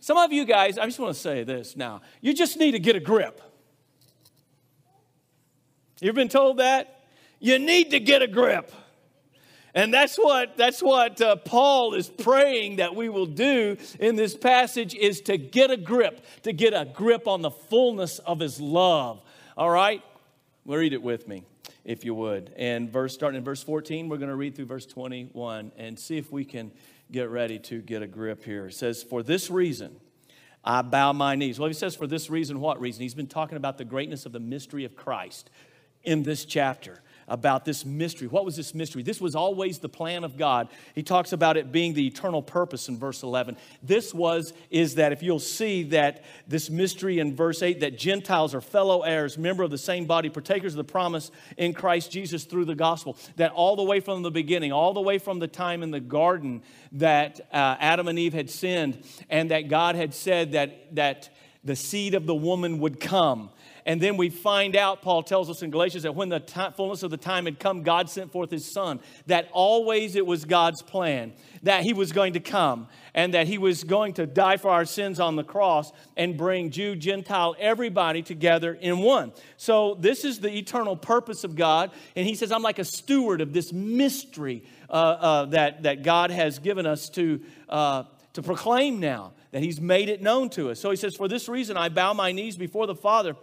Some of you guys, I just want to say this now. You just need to get a grip. You've been told that? You need to get a grip. And that's what, that's what uh, Paul is praying that we will do in this passage is to get a grip, to get a grip on the fullness of his love. All right? Read it with me, if you would. And verse starting in verse 14, we're going to read through verse 21 and see if we can get ready to get a grip here. It says, For this reason, I bow my knees. Well, he says, For this reason, what reason? He's been talking about the greatness of the mystery of Christ in this chapter about this mystery. What was this mystery? This was always the plan of God. He talks about it being the eternal purpose in verse 11. This was, is that if you'll see that this mystery in verse 8, that Gentiles are fellow heirs, member of the same body, partakers of the promise in Christ Jesus through the gospel. That all the way from the beginning, all the way from the time in the garden that uh, Adam and Eve had sinned, and that God had said that, that the seed of the woman would come and then we find out, Paul tells us in Galatians, that when the time, fullness of the time had come, God sent forth his son. That always it was God's plan that he was going to come and that he was going to die for our sins on the cross and bring Jew, Gentile, everybody together in one. So this is the eternal purpose of God. And he says, I'm like a steward of this mystery uh, uh, that, that God has given us to, uh, to proclaim now, that he's made it known to us. So he says, For this reason I bow my knees before the Father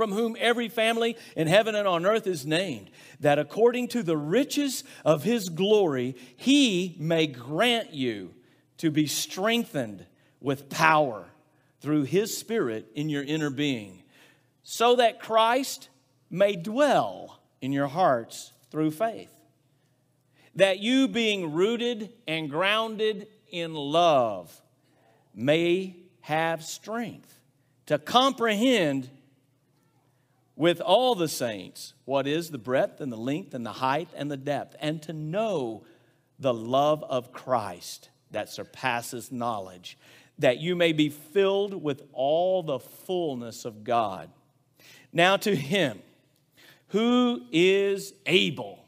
from whom every family in heaven and on earth is named, that according to the riches of his glory, he may grant you to be strengthened with power through his spirit in your inner being, so that Christ may dwell in your hearts through faith. That you, being rooted and grounded in love, may have strength to comprehend with all the saints what is the breadth and the length and the height and the depth, and to know the love of Christ that surpasses knowledge, that you may be filled with all the fullness of God. Now to him who is able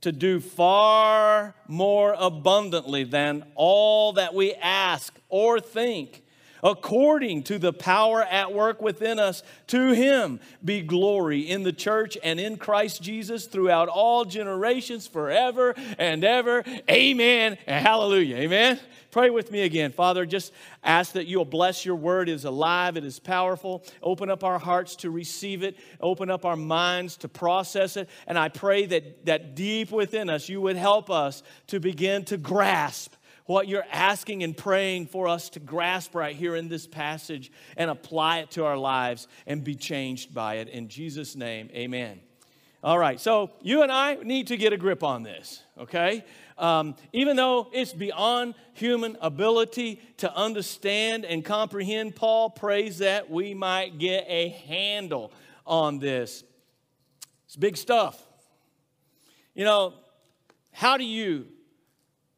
to do far more abundantly than all that we ask or think according to the power at work within us. To him be glory in the church and in Christ Jesus throughout all generations, forever and ever. Amen and hallelujah. Amen. Pray with me again. Father, just ask that you'll bless your word. It is alive, it is powerful. Open up our hearts to receive it, open up our minds to process it. And I pray that, that deep within us, you would help us to begin to grasp what you're asking and praying for us to grasp right here in this passage and apply it to our lives and be changed by it. In Jesus' name, amen. All right, so you and I need to get a grip on this, okay? Um, even though it's beyond human ability to understand and comprehend, Paul prays that we might get a handle on this. It's big stuff. You know, how do you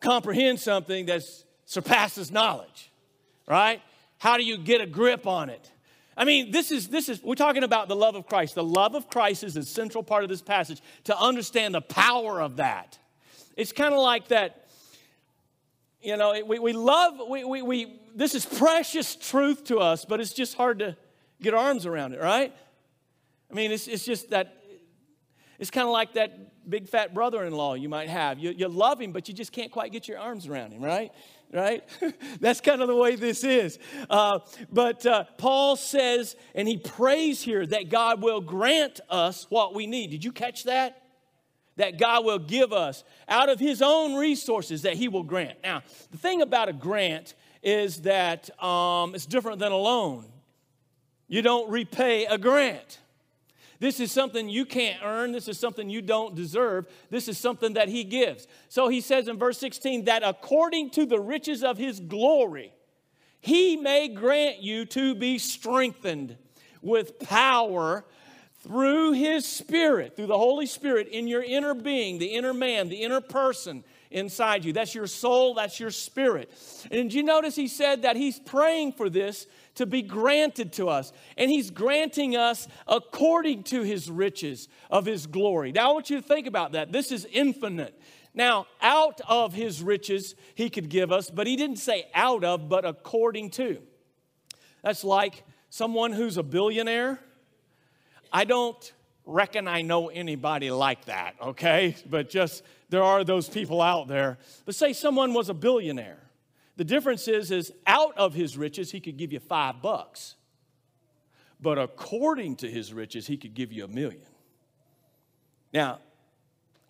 comprehend something that surpasses knowledge, right? How do you get a grip on it? I mean, this is this is we're talking about the love of Christ. The love of Christ is a central part of this passage to understand the power of that. It's kind of like that, you know, we, we love, we, we, we, this is precious truth to us, but it's just hard to get arms around it, right? I mean, it's, it's just that it's kind of like that big fat brother in law you might have. You, you love him, but you just can't quite get your arms around him, right? Right? That's kind of the way this is. Uh, but uh, Paul says, and he prays here that God will grant us what we need. Did you catch that? That God will give us out of his own resources that he will grant. Now, the thing about a grant is that um, it's different than a loan. You don't repay a grant. This is something you can't earn. This is something you don't deserve. This is something that He gives. So He says in verse 16 that according to the riches of His glory, He may grant you to be strengthened with power through His Spirit, through the Holy Spirit in your inner being, the inner man, the inner person inside you. That's your soul, that's your spirit. And did you notice He said that He's praying for this to be granted to us. And He's granting us according to His riches of His glory. Now, I want you to think about that. This is infinite. Now, out of his riches he could give us, but he didn't say out of, but according to. That's like someone who's a billionaire. I don't reckon I know anybody like that, okay? But just there are those people out there. But say someone was a billionaire. The difference is is out of his riches he could give you 5 bucks. But according to his riches he could give you a million. Now,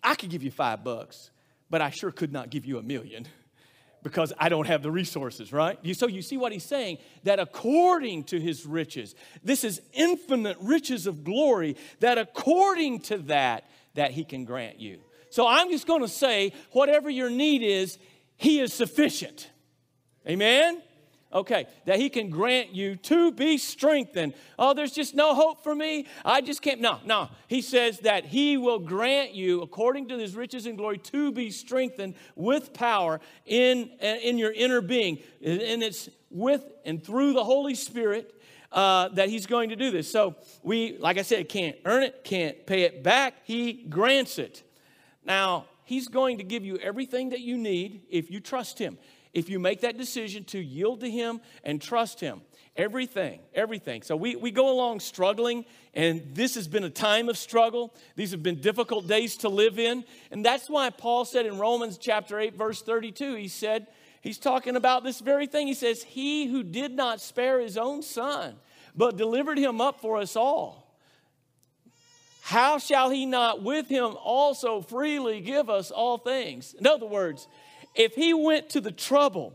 I could give you 5 bucks, but I sure could not give you a million because I don't have the resources, right? So you see what he's saying that according to his riches, this is infinite riches of glory, that according to that, that he can grant you. So I'm just going to say, whatever your need is, he is sufficient. Amen? Okay, that he can grant you to be strengthened. Oh, there's just no hope for me. I just can't. No, no. He says that he will grant you, according to his riches and glory, to be strengthened with power in, in your inner being. And it's with and through the Holy Spirit uh, that he's going to do this. So we, like I said, can't earn it, can't pay it back. He grants it. Now, he's going to give you everything that you need if you trust him if you make that decision to yield to Him and trust Him. Everything, everything. So we, we go along struggling, and this has been a time of struggle. These have been difficult days to live in. And that's why Paul said in Romans chapter 8, verse 32, he said, he's talking about this very thing. He says, He who did not spare his own son, but delivered him up for us all. How shall he not with him also freely give us all things? In other words, if he went to the trouble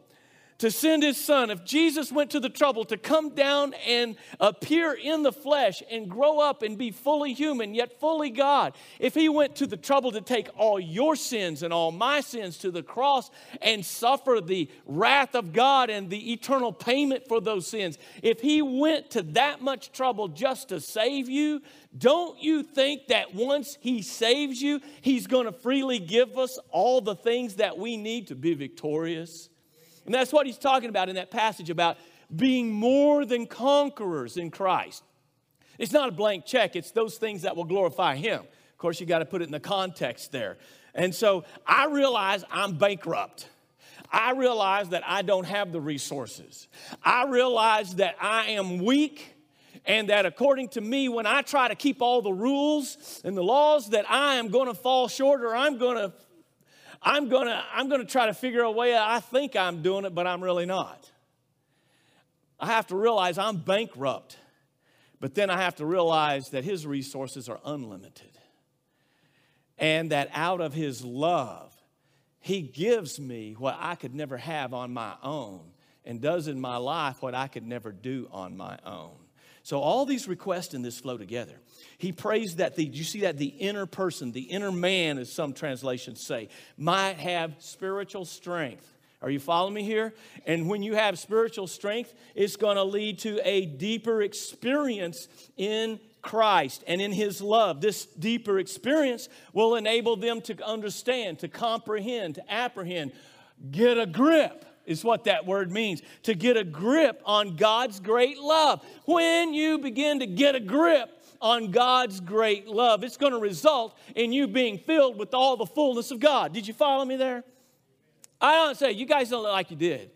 to send his son, if Jesus went to the trouble to come down and appear in the flesh and grow up and be fully human yet fully God, if he went to the trouble to take all your sins and all my sins to the cross and suffer the wrath of God and the eternal payment for those sins, if he went to that much trouble just to save you, don't you think that once he saves you, he's going to freely give us all the things that we need to be victorious? And that's what he's talking about in that passage about being more than conquerors in Christ. It's not a blank check, it's those things that will glorify him. Of course, you got to put it in the context there. And so I realize I'm bankrupt. I realize that I don't have the resources. I realize that I am weak and that according to me, when I try to keep all the rules and the laws, that I am going to fall short or I'm going to I'm gonna, I'm gonna try to figure a way I think I'm doing it, but I'm really not. I have to realize I'm bankrupt, but then I have to realize that his resources are unlimited. And that out of his love, he gives me what I could never have on my own and does in my life what I could never do on my own. So all these requests in this flow together. He prays that the, you see that the inner person, the inner man, as some translations say, might have spiritual strength. Are you following me here? And when you have spiritual strength, it's going to lead to a deeper experience in Christ and in His love. This deeper experience will enable them to understand, to comprehend, to apprehend, get a grip is what that word means to get a grip on God's great love. When you begin to get a grip on God's great love, it's going to result in you being filled with all the fullness of God. Did you follow me there? I don't say, you guys don't look like you did.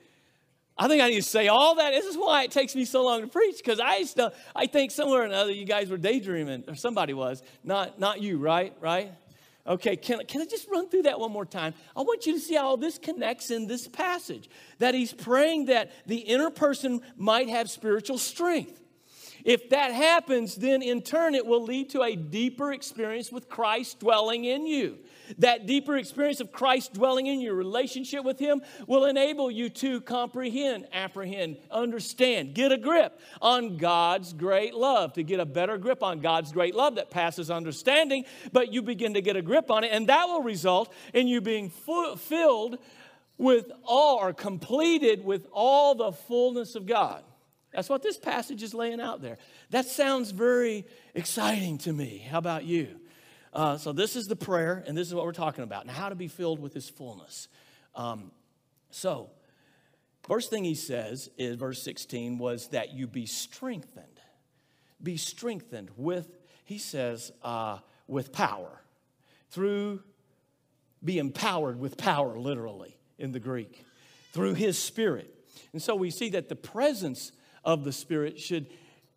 I think I need to say all that. This is why it takes me so long to preach because I still, I think somewhere or another you guys were daydreaming or somebody was, not not you, right? Right? Okay, can, can I just run through that one more time? I want you to see how this connects in this passage. That he's praying that the inner person might have spiritual strength. If that happens, then in turn it will lead to a deeper experience with Christ dwelling in you. That deeper experience of Christ dwelling in your relationship with Him will enable you to comprehend, apprehend, understand, get a grip on God's great love, to get a better grip on God's great love that passes understanding, but you begin to get a grip on it, and that will result in you being filled with all or completed with all the fullness of God. That's what this passage is laying out there. That sounds very exciting to me. How about you? Uh, so, this is the prayer, and this is what we're talking about. Now, how to be filled with His fullness. Um, so, first thing he says is verse 16 was that you be strengthened. Be strengthened with, he says, uh, with power through be empowered with power, literally, in the Greek, through His Spirit. And so we see that the presence of the Spirit should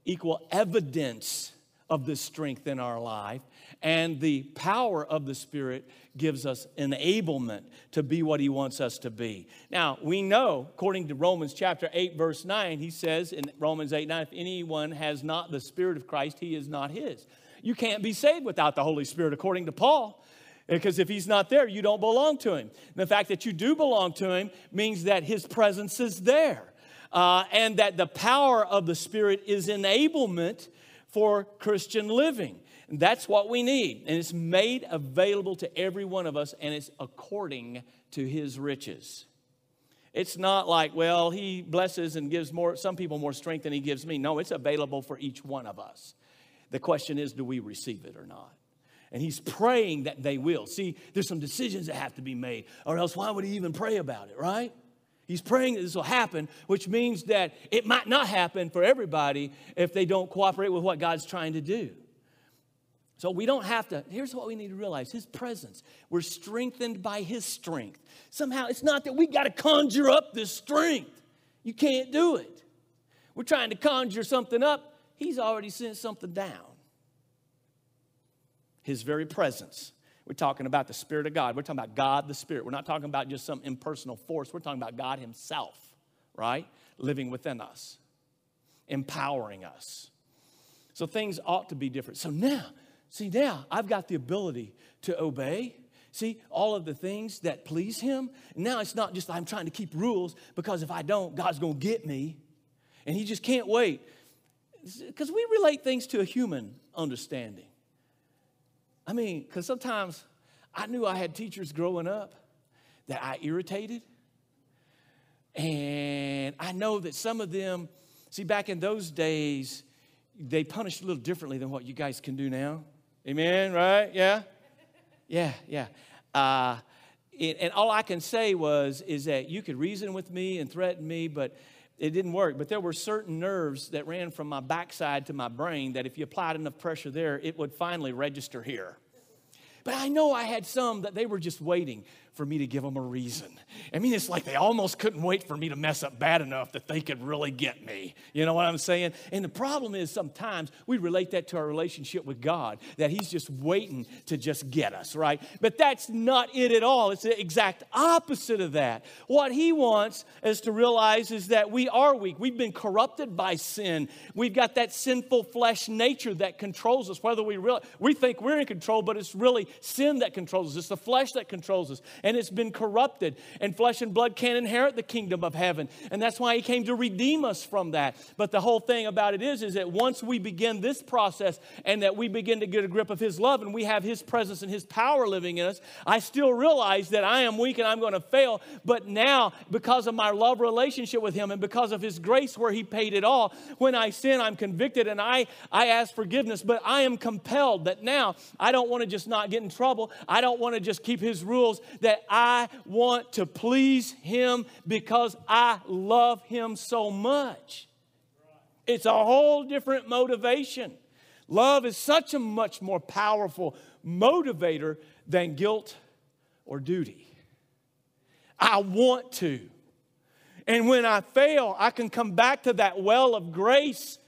equal evidence of the strength in our life. And the power of the Spirit gives us enablement to be what He wants us to be. Now, we know, according to Romans chapter 8, verse 9, He says in Romans 8 9, if anyone has not the Spirit of Christ, he is not His. You can't be saved without the Holy Spirit, according to Paul. Because if he's not there, you don't belong to him. And the fact that you do belong to him means that his presence is there. Uh, and that the power of the Spirit is enablement for Christian living. And that's what we need. And it's made available to every one of us, and it's according to his riches. It's not like, well, he blesses and gives more, some people more strength than he gives me. No, it's available for each one of us. The question is, do we receive it or not? And he's praying that they will. See, there's some decisions that have to be made, or else why would he even pray about it, right? He's praying that this will happen, which means that it might not happen for everybody if they don't cooperate with what God's trying to do. So we don't have to. Here's what we need to realize His presence. We're strengthened by His strength. Somehow, it's not that we got to conjure up this strength. You can't do it. We're trying to conjure something up. He's already sent something down his very presence. We're talking about the Spirit of God. We're talking about God the Spirit. We're not talking about just some impersonal force. We're talking about God Himself, right? Living within us, empowering us. So things ought to be different. So now, see, now I've got the ability to obey. See, all of the things that please Him. Now it's not just I'm trying to keep rules because if I don't, God's going to get me. And He just can't wait. Because we relate things to a human understanding. I mean, because sometimes I knew I had teachers growing up that I irritated. And I know that some of them, see, back in those days, they punished a little differently than what you guys can do now. Amen, right? Yeah? Yeah, yeah. Uh, it, and all I can say was, is that you could reason with me and threaten me, but it didn't work. But there were certain nerves that ran from my backside to my brain that if you applied enough pressure there, it would finally register here. But I know I had some that they were just waiting for me to give them a reason. I mean, it's like they almost couldn't wait for me to mess up bad enough that they could really get me. You know what I'm saying? And the problem is sometimes we relate that to our relationship with God, that He's just waiting to just get us, right? But that's not it at all. It's the exact opposite of that. What He wants us to realize is that we are weak. We've been corrupted by sin. We've got that sinful flesh nature that controls us, whether we really, we think we're in control, but it's really sin that controls us. It's the flesh that controls us and it's been corrupted. And flesh and blood can't inherit the kingdom of heaven. And that's why he came to redeem us from that. But the whole thing about it is, is that once we begin this process and that we begin to get a grip of his love and we have his presence and his power living in us, I still realize that I am weak and I'm going to fail. But now, because of my love relationship with him and because of his grace where he paid it all, when I sin, I'm convicted and I, I ask forgiveness. But I am compelled that now I don't want to just not get in trouble. I don't want to just keep his rules, that that I want to please Him because I love Him so much. It's a whole different motivation. Love is such a much more powerful motivator than guilt or duty. I want to. And when I fail, I can come back to that well of grace.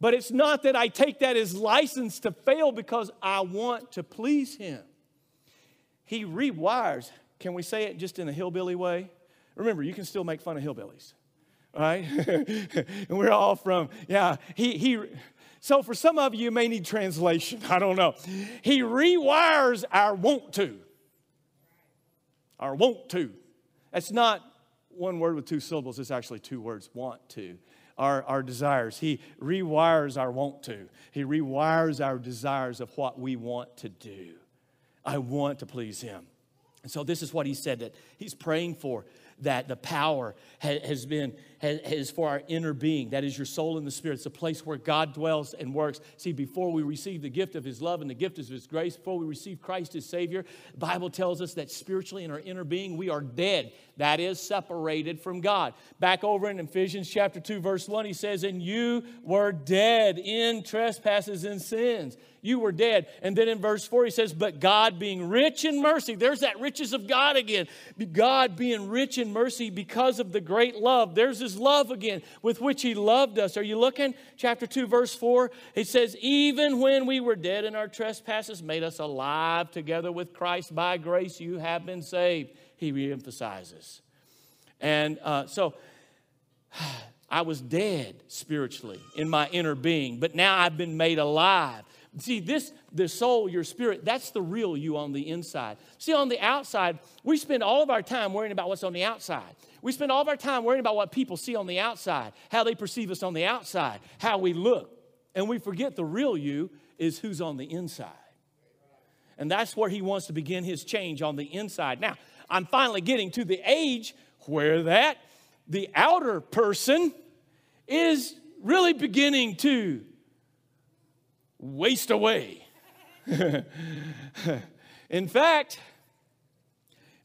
But it's not that I take that as license to fail because I want to please Him. He rewires. Can we say it just in a hillbilly way? Remember, you can still make fun of hillbillies, right? and we're all from, yeah, he, he, so for some of you, you may need translation. I don't know. He rewires our want to. Our want to. That's not one word with two syllables, it's actually two words want to. Our, our desires. He rewires our want to. He rewires our desires of what we want to do. I want to please him. And so this is what he said that he's praying for that the power has been has for our inner being that is your soul and the spirit. It's a place where god dwells and works. See before we receive the gift of his love and the gift of his grace before we receive christ as savior the bible tells us that spiritually in our inner being we are dead That is separated from God. Back over in Ephesians chapter 2, verse 1, he says, And you were dead in trespasses and sins. You were dead. And then in verse 4, he says, But God being rich in mercy, there's that riches of God again. God being rich in mercy because of the great love. There's his love again with which he loved us. Are you looking? Chapter 2, verse 4, it says, Even when we were dead in our trespasses, made us alive together with Christ. By grace you have been saved he reemphasizes. And uh, so I was dead spiritually in my inner being, but now I've been made alive. See, this, the soul, your spirit, that's the real you on the inside. See, on the outside, we spend all of our time worrying about what's on the outside. We spend all of our time worrying about what people see on the outside, how they perceive us on the outside, how we look. And we forget the real you is who's on the inside. And that's where he wants to begin his change on the inside. Now, I'm finally getting to the age where that the outer person is really beginning to waste away. In fact,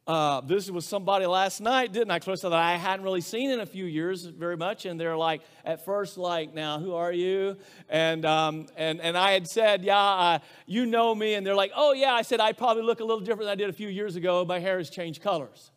uh, this was somebody last night, didn't I, Clarissa, that I hadn't really seen in a few years very much. And they're like, at first, like, now, who are you? And, um, and, and I had said, yeah, uh, you know me. And they're like, oh, yeah. I said, I probably look a little different than I did a few years ago. My hair has changed colors.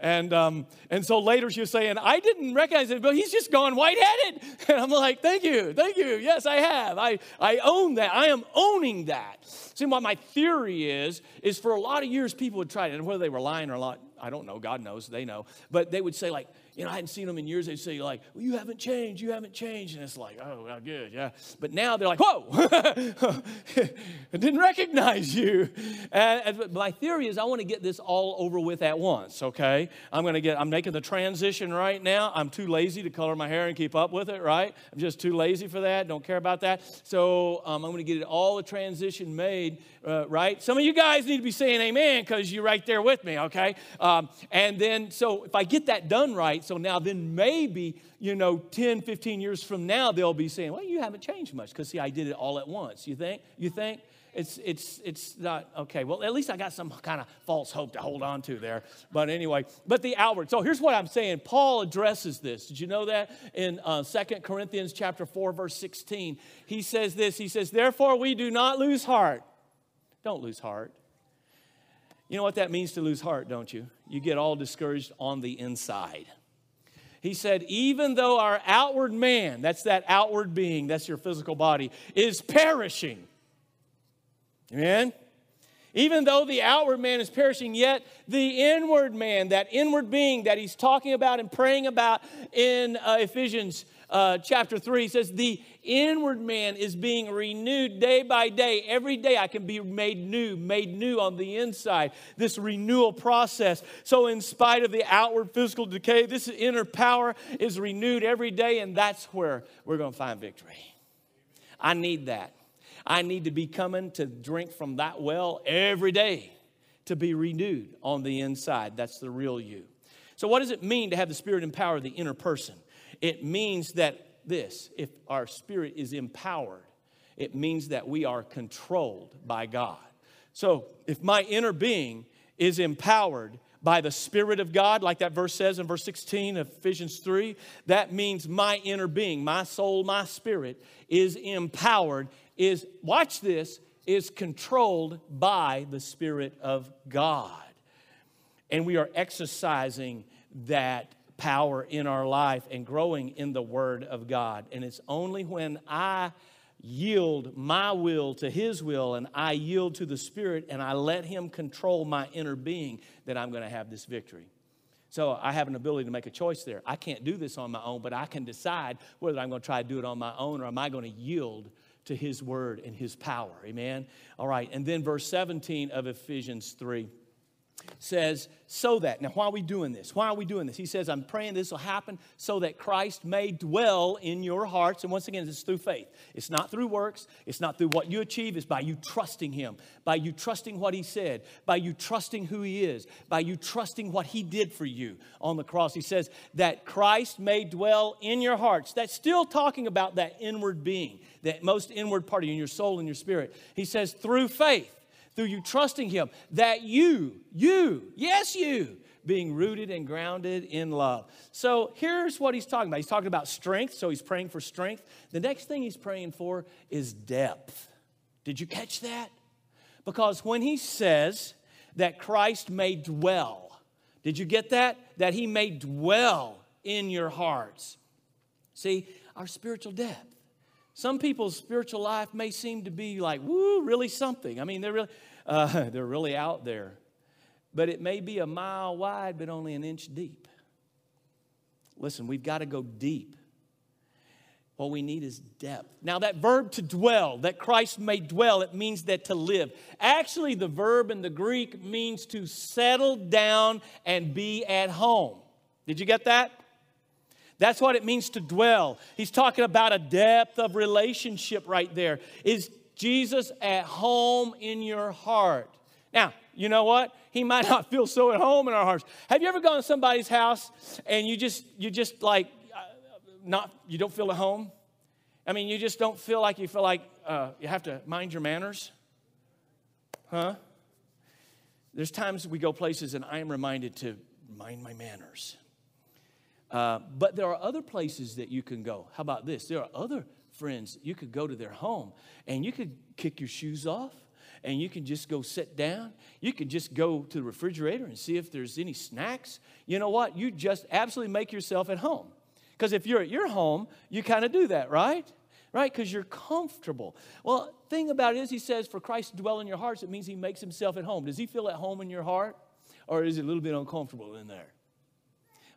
And, um, and so later she was saying, I didn't recognize it, but he's just gone white-headed. And I'm like, thank you, thank you. Yes, I have. I, I own that. I am owning that. See, what my theory is, is for a lot of years people would try it, and whether they were lying or not, I don't know. God knows, they know. But they would say, like, you know, I hadn't seen them in years. They'd say, like, well, you haven't changed, you haven't changed. And it's like, oh, well, good, yeah. But now they're like, whoa, I didn't recognize you. And, my theory is I want to get this all over with at once, okay? I'm going to get, I'm making the transition right now. I'm too lazy to color my hair and keep up with it, right? I'm just too lazy for that. Don't care about that. So um, I'm going to get it all the transition made, uh, right? Some of you guys need to be saying amen because you're right there with me, okay? Um, and then, so if I get that done right? So now then maybe, you know, 10, 15 years from now, they'll be saying, well, you haven't changed much because, see, I did it all at once. You think? You think? It's, it's, it's not, okay, well, at least I got some kind of false hope to hold on to there. But anyway, but the outward. So here's what I'm saying. Paul addresses this. Did you know that? In uh, 2 Corinthians chapter 4, verse 16, he says this. He says, therefore we do not lose heart. Don't lose heart. You know what that means to lose heart, don't you? You get all discouraged on the inside. He said, even though our outward man, that's that outward being, that's your physical body, is perishing. Amen? Even though the outward man is perishing, yet the inward man, that inward being that he's talking about and praying about in uh, Ephesians uh, chapter 3 says, The inward man is being renewed day by day. Every day I can be made new, made new on the inside. This renewal process. So, in spite of the outward physical decay, this inner power is renewed every day, and that's where we're going to find victory. I need that. I need to be coming to drink from that well every day to be renewed on the inside. That's the real you. So, what does it mean to have the Spirit empower the inner person? It means that this, if our spirit is empowered, it means that we are controlled by God. So if my inner being is empowered by the Spirit of God, like that verse says in verse 16 of Ephesians 3, that means my inner being, my soul, my spirit is empowered, is, watch this, is controlled by the Spirit of God. And we are exercising that power in our life and growing in the Word of God. And it's only when I yield my will to His will and I yield to the Spirit and I let Him control my inner being that I'm going to have this victory. So I have an ability to make a choice there. I can't do this on my own, but I can decide whether I'm going to try to do it on my own or am I going to yield to His Word and His power. Amen? All right, and then verse 17 of Ephesians 3 says, so that. Now, why are we doing this? Why are we doing this? He says, I'm praying this will happen so that Christ may dwell in your hearts. And once again, it's through faith. It's not through works. It's not through what you achieve. It's by you trusting Him, by you trusting what He said, by you trusting who He is, by you trusting what He did for you on the cross. He says, that Christ may dwell in your hearts. That's still talking about that inward being, that most inward part of you, in your soul and your spirit. He says, through faith through you trusting Him, that you, you, yes, you, being rooted and grounded in love. So here's what he's talking about. He's talking about strength, so he's praying for strength. The next thing he's praying for is depth. Did you catch that? Because when he says that Christ may dwell, did you get that? That he may dwell in your hearts. See, our spiritual depth. Some people's spiritual life may seem to be like, woo, really something. I mean, they're really, uh, they're really out there. But it may be a mile wide, but only an inch deep. Listen, we've got to go deep. What we need is depth. Now, that verb to dwell, that Christ may dwell, it means that to live. Actually, the verb in the Greek means to settle down and be at home. Did you get that? That's what it means to dwell. He's talking about a depth of relationship right there. Is Jesus at home in your heart? Now, you know what? He might not feel so at home in our hearts. Have you ever gone to somebody's house and you just you just like uh, not you don't feel at home? I mean, you just don't feel like you feel like uh, you have to mind your manners, huh? There's times we go places and I am reminded to mind my manners. Uh, but there are other places that you can go. How about this? There are other friends you could go to their home and you could kick your shoes off and you can just go sit down. You can just go to the refrigerator and see if there's any snacks. You know what? You just absolutely make yourself at home. Because if you're at your home, you kind of do that, right? Right? Because you're comfortable. Well, thing about it is, he says, for Christ to dwell in your hearts, it means he makes himself at home. Does he feel at home in your heart? Or is it a little bit uncomfortable in there?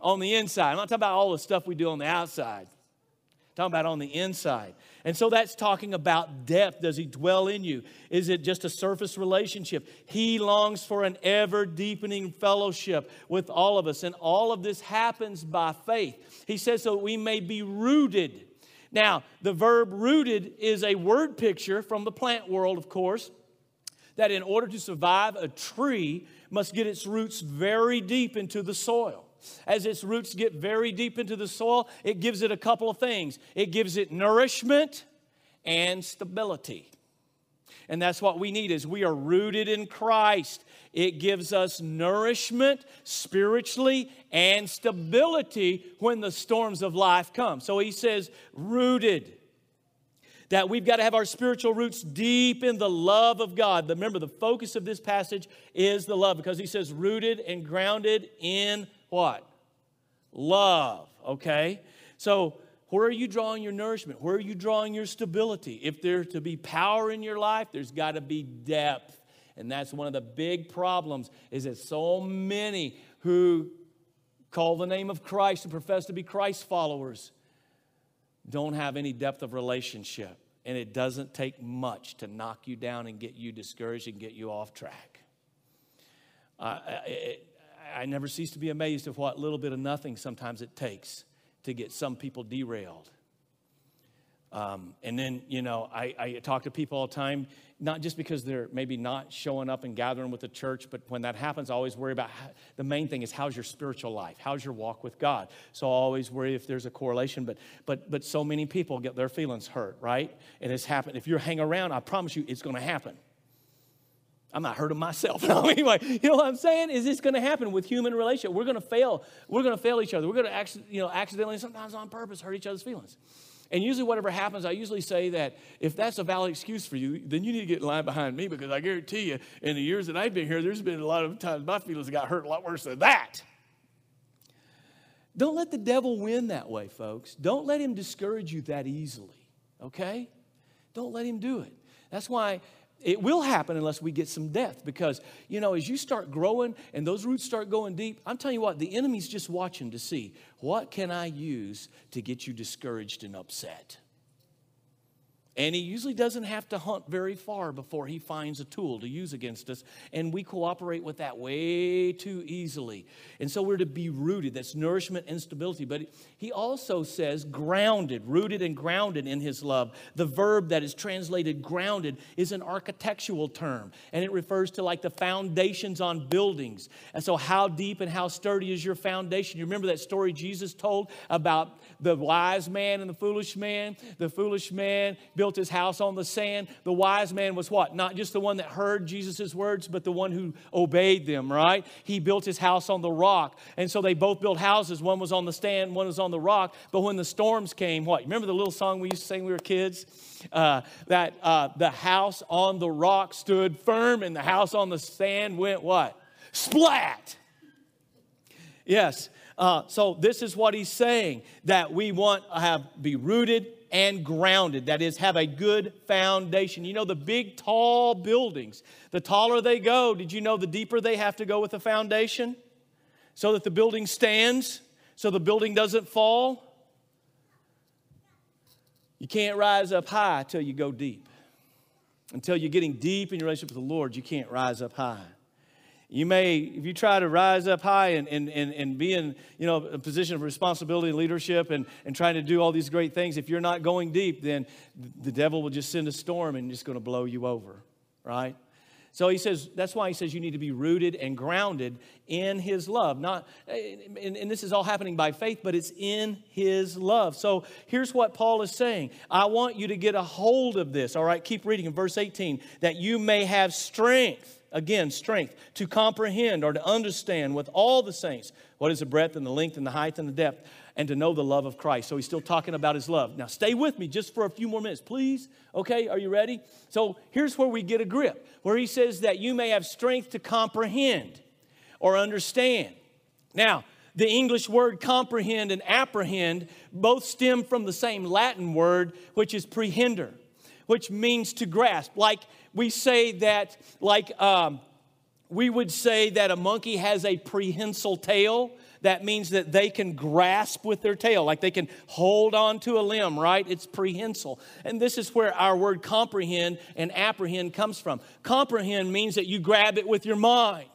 on the inside. I'm not talking about all the stuff we do on the outside. Talking about on the inside. And so that's talking about depth. Does he dwell in you? Is it just a surface relationship? He longs for an ever deepening fellowship with all of us. And all of this happens by faith. He says so we may be rooted. Now, the verb rooted is a word picture from the plant world, of course, that in order to survive, a tree must get its roots very deep into the soil. As its roots get very deep into the soil, it gives it a couple of things it gives it nourishment and stability. And that's what we need is we are rooted in Christ. It gives us nourishment spiritually and stability when the storms of life come. So he says rooted that we've got to have our spiritual roots deep in the love of God. Remember, the focus of this passage is the love because he says rooted and grounded in what? Love, okay? So, where are you drawing your nourishment? Where are you drawing your stability? If there's to be power in your life, there's got to be depth. And that's one of the big problems is that so many who call the name of Christ and profess to be Christ followers don't have any depth of relationship. And it doesn't take much to knock you down and get you discouraged and get you off track. Uh, it, I never cease to be amazed of what little bit of nothing sometimes it takes to get some people derailed. Um, and then, you know, I, I, talk to people all the time, not just because they're maybe not showing up and gathering with the church, but when that happens, I always worry about how, the main thing is how's your spiritual life? How's your walk with God? So I always worry if there's a correlation, but, but, but so many people get their feelings hurt, right? And it's happened. If you hang around, I promise you it's going to happen. I'm not hurting myself. No, anyway, you know what I'm saying? Is this going to happen with human relationship? We're going to fail. We're going to fail each other. We're going to, you know, accidentally, sometimes on purpose, hurt each other's feelings. And usually, whatever happens, I usually say that if that's a valid excuse for you, then you need to get in line behind me because I guarantee you, in the years that I've been here, there's been a lot of times my feelings got hurt a lot worse than that. Don't let the devil win that way, folks. Don't let him discourage you that easily, okay? Don't let him do it. That's why it will happen unless we get some depth because, you know, as you start growing and those roots start going deep, I'm telling you what, the enemy's just watching to see what can I use to get you discouraged and upset. And he usually doesn't have to hunt very far before he finds a tool to use against us. And we cooperate with that way too easily. And so we're to be rooted. That's nourishment and stability. But he also says grounded, rooted and grounded in his love. The verb that is translated grounded is an architectural term. And it refers to like the foundations on buildings. And so, how deep and how sturdy is your foundation? You remember that story Jesus told about the wise man and the foolish man? The foolish man built his house on the sand. The wise man was what? Not just the one that heard Jesus' words, but the one who obeyed them, right? He built his house on the rock. And so they both built houses. One was on the sand, one was on the rock. But when the storms came, what? Remember the little song we used to sing when we were kids? Uh, that uh, the house on the rock stood firm and the house on the sand went what? Splat. Yes. Uh, so this is what he's saying that we want to have be rooted and grounded. That is, have a good foundation. You know, the big, tall buildings, the taller they go, did you know the deeper they have to go with the foundation? So that the building stands, so the building doesn't fall. You can't rise up high until you go deep. Until you're getting deep in your relationship with the Lord, you can't rise up high. You may, if you try to rise up high and, and, and, and be in you know, a position of responsibility and leadership and, and trying to do all these great things, if you're not going deep, then the devil will just send a storm and just going to blow you over, right? So he says, that's why he says you need to be rooted and grounded in his love. Not, and, and, this is all happening by faith, but it's in his love. So here's what Paul is saying I want you to get a hold of this. All right, keep reading in verse 18 that you may have strength Again, strength to comprehend or to understand with all the saints what is the breadth and the length and the height and the depth, and to know the love of Christ. So he's still talking about his love. Now, stay with me just for a few more minutes, please. Okay, are you ready? So here's where we get a grip, where he says that you may have strength to comprehend or understand. Now, the English word comprehend and apprehend both stem from the same Latin word, which is prehender, which means to grasp. Like we say that, like, um, we would say that a monkey has a prehensile tail. That means that they can grasp with their tail, like they can hold on to a limb, right? It's prehensile. And this is where our word comprehend and apprehend comes from. Comprehend means that you grab it with your mind.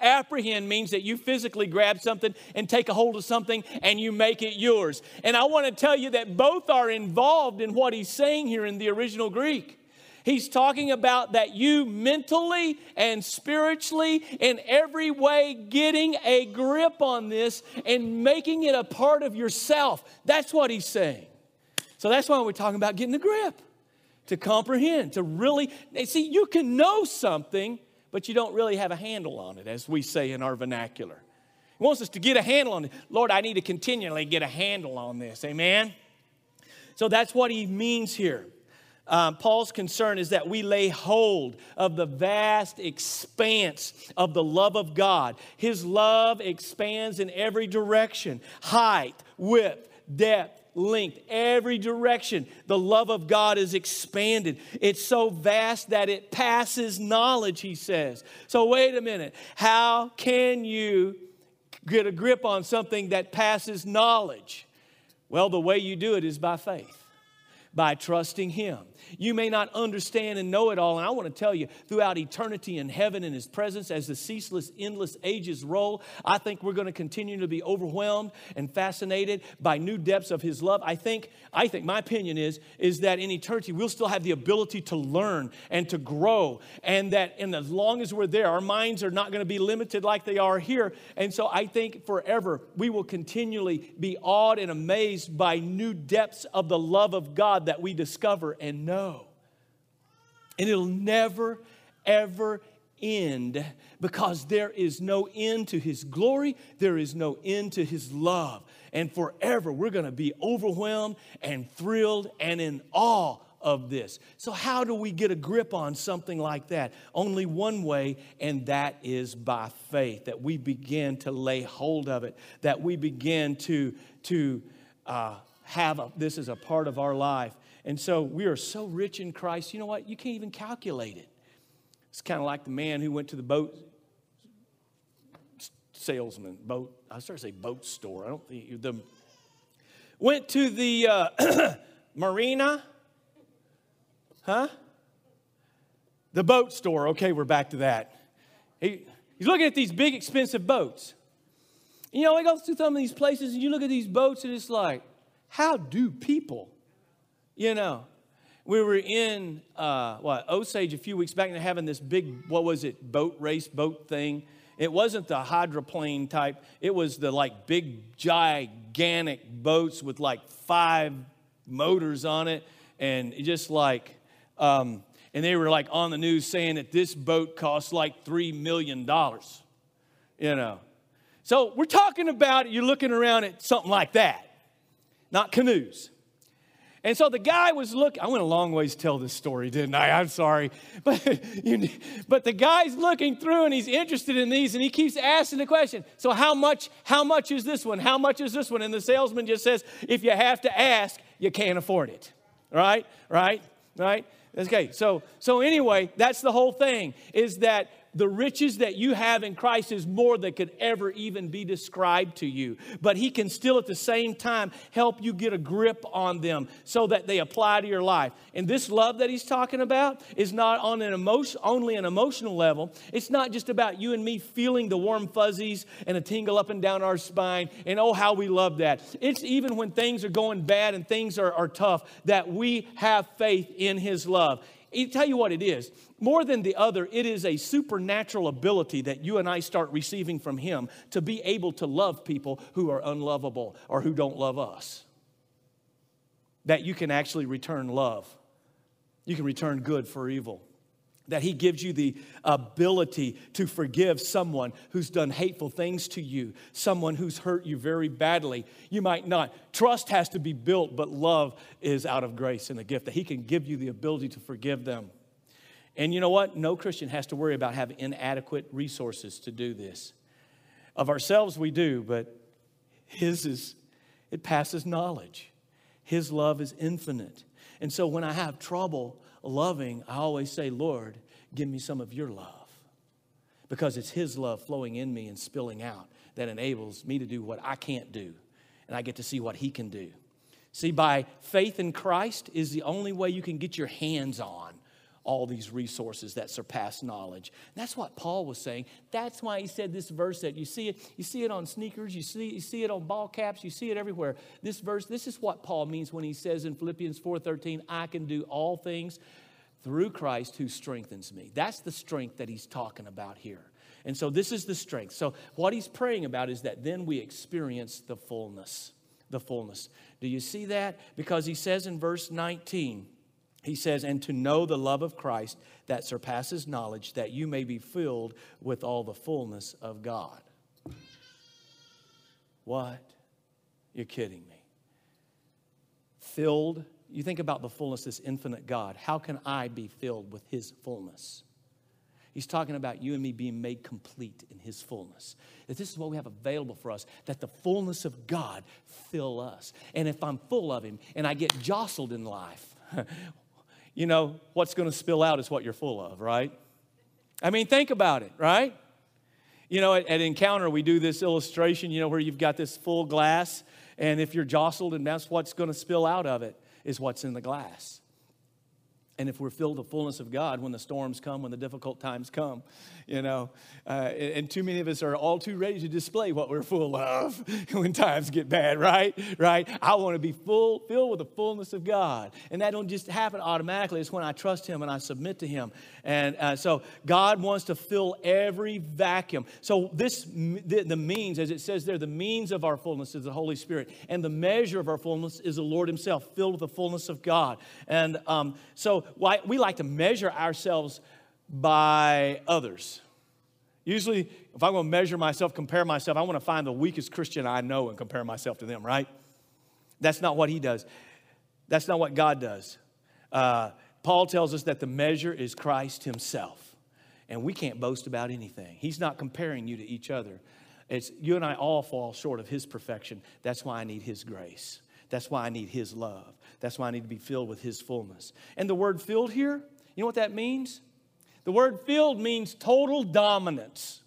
Apprehend means that you physically grab something and take a hold of something and you make it yours. And I want to tell you that both are involved in what he's saying here in the original Greek. He's talking about that you mentally and spiritually, in every way, getting a grip on this and making it a part of yourself. That's what he's saying. So that's why we're talking about getting a grip, to comprehend, to really see, you can know something, but you don't really have a handle on it, as we say in our vernacular. He wants us to get a handle on it. Lord, I need to continually get a handle on this. Amen? So that's what he means here um, Paul's concern is that we lay hold of the vast expanse of the love of God. His love expands in every direction height, width, depth, length, every direction. The love of God is expanded. It's so vast that it passes knowledge, he says. So, wait a minute. How can you get a grip on something that passes knowledge? Well, the way you do it is by faith, by trusting Him. You may not understand and know it all. And I want to tell you, throughout eternity in heaven in His presence, as the ceaseless, endless ages roll, I think we're going to continue to be overwhelmed and fascinated by new depths of His love. I think, I think my opinion is, is that in eternity, we'll still have the ability to learn and to grow. And that and as long as we're there, our minds are not going to be limited like they are here. And so I think forever we will continually be awed and amazed by new depths of the love of God that we discover and know. And it'll never, ever end because there is no end to his glory, there is no end to his love. And forever, we're going to be overwhelmed and thrilled and in awe of this. So, how do we get a grip on something like that? Only one way, and that is by faith, that we begin to lay hold of it, that we begin to, to uh, have a, this as a part of our life. And so we are so rich in Christ, you know what? You can't even calculate it. It's kind of like the man who went to the boat salesman, boat, I started to say boat store. I don't think the went to the uh, marina, huh? The boat store. Okay, we're back to that. He, he's looking at these big, expensive boats. You know, he goes to some of these places and you look at these boats and it's like, how do people you know, we were in uh, what Osage a few weeks back, and they're having this big what was it boat race boat thing. It wasn't the hydroplane type. It was the like big gigantic boats with like five motors on it, and just like, um, and they were like on the news saying that this boat costs like $3 million, you know. So we're talking about, you're looking around at something like that, not canoes. And so the guy was looking, I went a long ways to tell this story, didn't I? I'm sorry. But, you, but the guy's looking through and he's interested in these and he keeps asking the question, so how much, how much is this one? How much is this one? And the salesman just says, if you have to ask, you can't afford it. Right? Right? Right? Okay, so so anyway, that's the whole thing is that the riches that you have in Christ is more than could ever even be described to you. But He can still at the same time help you get a grip on them so that they apply to your life. And this love that He's talking about is not on an emotion, only an emotional level. It's not just about you and me feeling the warm fuzzies and a tingle up and down our spine and oh, how we love that. It's even when things are going bad and things are, are tough that we have faith in His love. I tell you what it is. More than the other, it is a supernatural ability that you and I start receiving from Him to be able to love people who are unlovable or who don't love us. That you can actually return love, you can return good for evil. That He gives you the ability to forgive someone who's done hateful things to you, someone who's hurt you very badly. You might not. Trust has to be built, but love is out of grace and a gift. That He can give you the ability to forgive them. And you know what? No Christian has to worry about having inadequate resources to do this. Of ourselves, we do, but His is, it passes knowledge. His love is infinite. And so when I have trouble loving, I always say, Lord, give me some of your love. Because it's His love flowing in me and spilling out that enables me to do what I can't do. And I get to see what He can do. See, by faith in Christ is the only way you can get your hands on all these resources that surpass knowledge. And that's what Paul was saying. That's why he said this verse that you see it, you see it on sneakers, you see, you see it on ball caps, you see it everywhere. This verse, this is what Paul means when he says in Philippians 4:13, I can do all things through Christ who strengthens me. That's the strength that he's talking about here. And so this is the strength. So what he's praying about is that then we experience the fullness. The fullness. Do you see that? Because he says in verse 19, he says, and to know the love of Christ that surpasses knowledge, that you may be filled with all the fullness of God. What? You're kidding me. Filled, you think about the fullness, of this infinite God. How can I be filled with His fullness? He's talking about you and me being made complete in His fullness. That this is what we have available for us, that the fullness of God fill us. And if I'm full of Him and I get jostled in life, you know, what's going to spill out is what you're full of, right? I mean, think about it, right? You know, at, at, Encounter, we do this illustration, you know, where you've got this full glass, and if you're jostled, and that's what's going to spill out of it, is what's in the glass. And if we're filled with the fullness of God when the storms come, when the difficult times come, you know, uh, and too many of us are all too ready to display what we're full of when times get bad, right? Right? I want to be full, filled with the fullness of God. And that don't just happen automatically. It's when I trust Him and I submit to Him. And uh, so God wants to fill every vacuum. So this, the, the means, as it says there, the means of our fullness is the Holy Spirit. And the measure of our fullness is the Lord Himself, filled with the fullness of God. And um, so why, we like to measure ourselves by others. Usually, if I'm going to measure myself, compare myself, I want to find the weakest Christian I know and compare myself to them, right? That's not what he does. That's not what God does. Uh, Paul tells us that the measure is Christ himself. And we can't boast about anything. He's not comparing you to each other. It's you and I all fall short of his perfection. That's why I need his grace. That's why I need his love. That's why I need to be filled with His fullness. And the word filled here, you know what that means? The word filled means total dominance.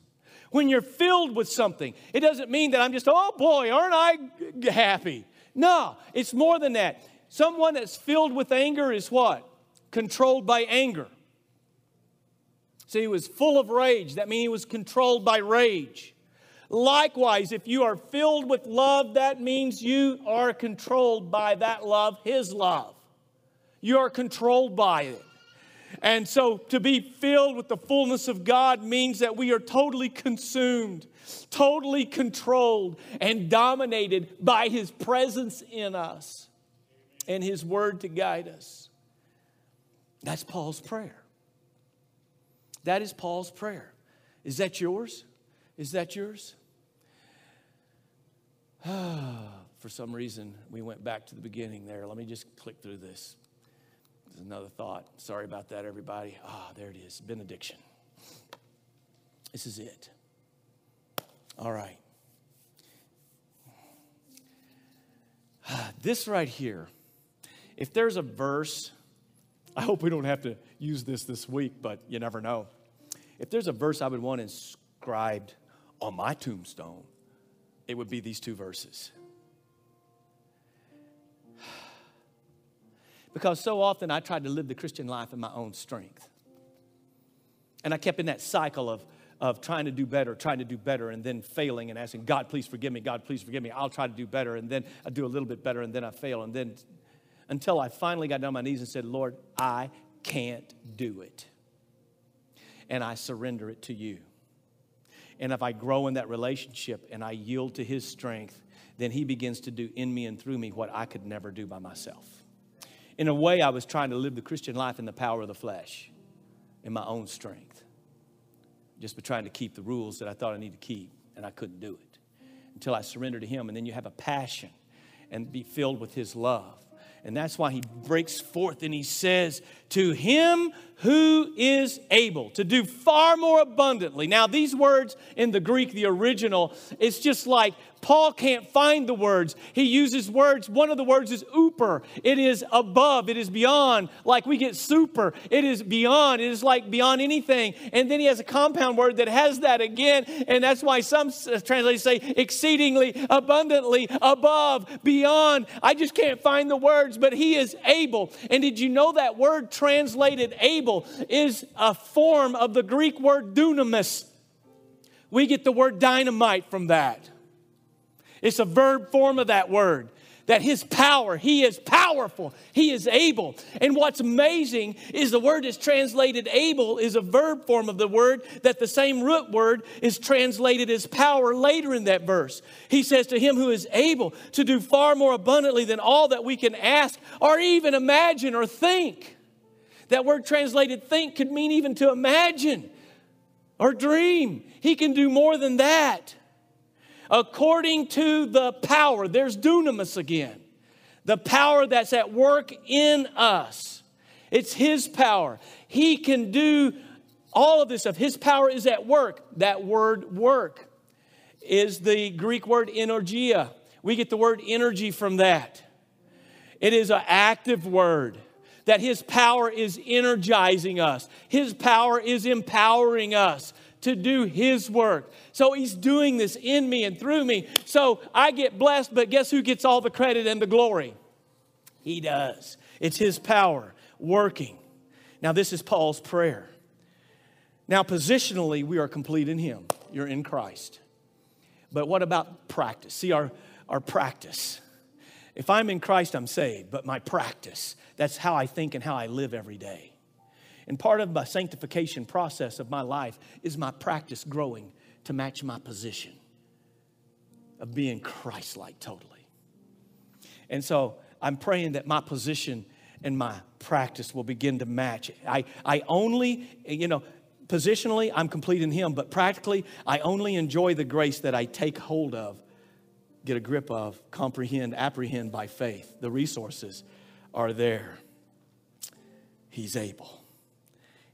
When you're filled with something, it doesn't mean that I'm just, oh boy, aren't I happy? No, it's more than that. Someone that's filled with anger is what? Controlled by anger. See, he was full of rage. That means he was controlled by rage. Likewise, if you are filled with love, that means you are controlled by that love, His love. You are controlled by it. And so to be filled with the fullness of God means that we are totally consumed, totally controlled, and dominated by His presence in us. and His Word to guide us. That's Paul's prayer. That is Paul's prayer. Is that yours? Is that yours? For some reason, we went back to the beginning there. Let me just click through this. There's another thought. Sorry about that, everybody. Ah, there it is benediction. This is it. All right. This right here, if there's a verse, I hope we don't have to use this this week, but you never know. If there's a verse I would want inscribed on my tombstone, it would be these two verses. Because so often I tried to live the Christian life in my own strength. And I kept in that cycle of, of trying to do better, trying to do better, and then failing and asking, God, please forgive me, God, please forgive me. I'll try to do better, and then I do a little bit better, and then I fail, and then until I finally got down on my knees and said, Lord, I can't do it. And I surrender it to you. And if I grow in that relationship and I yield to His strength, then He begins to do in me and through me what I could never do by myself. In a way, I was trying to live the Christian life in the power of the flesh, in my own strength, just by trying to keep the rules that I thought I needed to keep, and I couldn't do it until I surrendered to Him. And then you have a passion and be filled with His love. And that's why he breaks forth and he says, To him who is able to do far more abundantly. Now, these words in the Greek, the original, it's just like Paul can't find the words. He uses words. One of the words is uper. It is above. It is beyond. Like we get super. It is beyond. It is like beyond anything. And then he has a compound word that has that again. And that's why some uh, translators say exceedingly, abundantly, above, beyond. I just can't find the words, but he is able. And did you know that word translated able is a form of the Greek word dunamis? We get the word dynamite from that. It's a verb form of that word. That his power, he is powerful, he is able. And what's amazing is the word is translated able is a verb form of the word that the same root word is translated as power later in that verse. He says, To him who is able to do far more abundantly than all that we can ask or even imagine or think. That word translated think could mean even to imagine or dream. He can do more than that according to the power. There's dunamis again. The power that's at work in us. It's His power. He can do all of this stuff. His power is at work. That word work is the Greek word energia. We get the word energy from that. It is an active word that His power is energizing us, His power is empowering us to do His work. So He's doing this in me and through me. So I get blessed, but guess who gets all the credit and the glory? He does. It's His power working. Now, this is Paul's prayer. Now, positionally, we are complete in Him. You're in Christ. But what about practice? See, our, our practice. If I'm in Christ, I'm saved, but my practice, that's how I think and how I live every day. And part of my sanctification process of my life is my practice growing to match my position of being Christ like totally. And so I'm praying that my position and my practice will begin to match. I, I only, you know, positionally, I'm complete in Him, but practically, I only enjoy the grace that I take hold of, get a grip of, comprehend, apprehend by faith. The resources are there. He's able.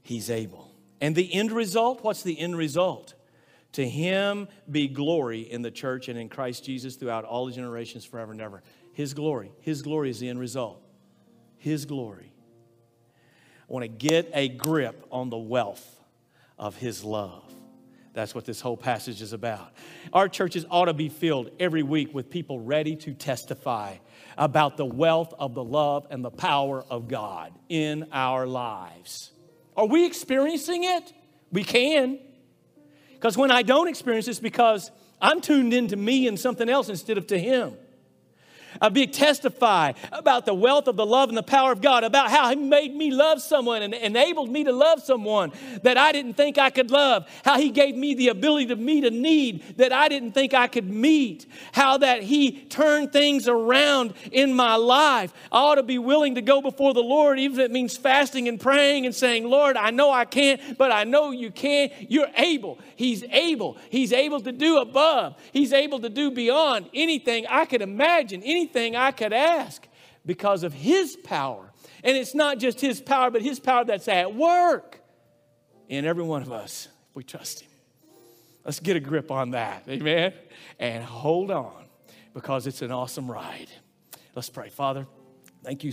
He's able. And the end result, what's the end result? To him be glory in the church and in Christ Jesus throughout all the generations forever and ever. His glory. His glory is the end result. His glory. I want to get a grip on the wealth of his love. That's what this whole passage is about. Our churches ought to be filled every week with people ready to testify about the wealth of the love and the power of God in our lives. Are we experiencing it? We can. Because when I don't experience it, it's because I'm tuned into me and something else instead of to Him. I'll be testify about the wealth of the love and the power of God, about how He made me love someone and enabled me to love someone that I didn't think I could love, how He gave me the ability to meet a need that I didn't think I could meet, how that He turned things around in my life. I ought to be willing to go before the Lord, even if it means fasting and praying and saying, Lord, I know I can't, but I know you can. You're able. He's able. He's able to do above. He's able to do beyond anything I could imagine, anything I could ask because of His power. And it's not just His power, but His power that's at work in every one of us if we trust Him. Let's get a grip on that. Amen. And hold on because it's an awesome ride. Let's pray. Father, thank you.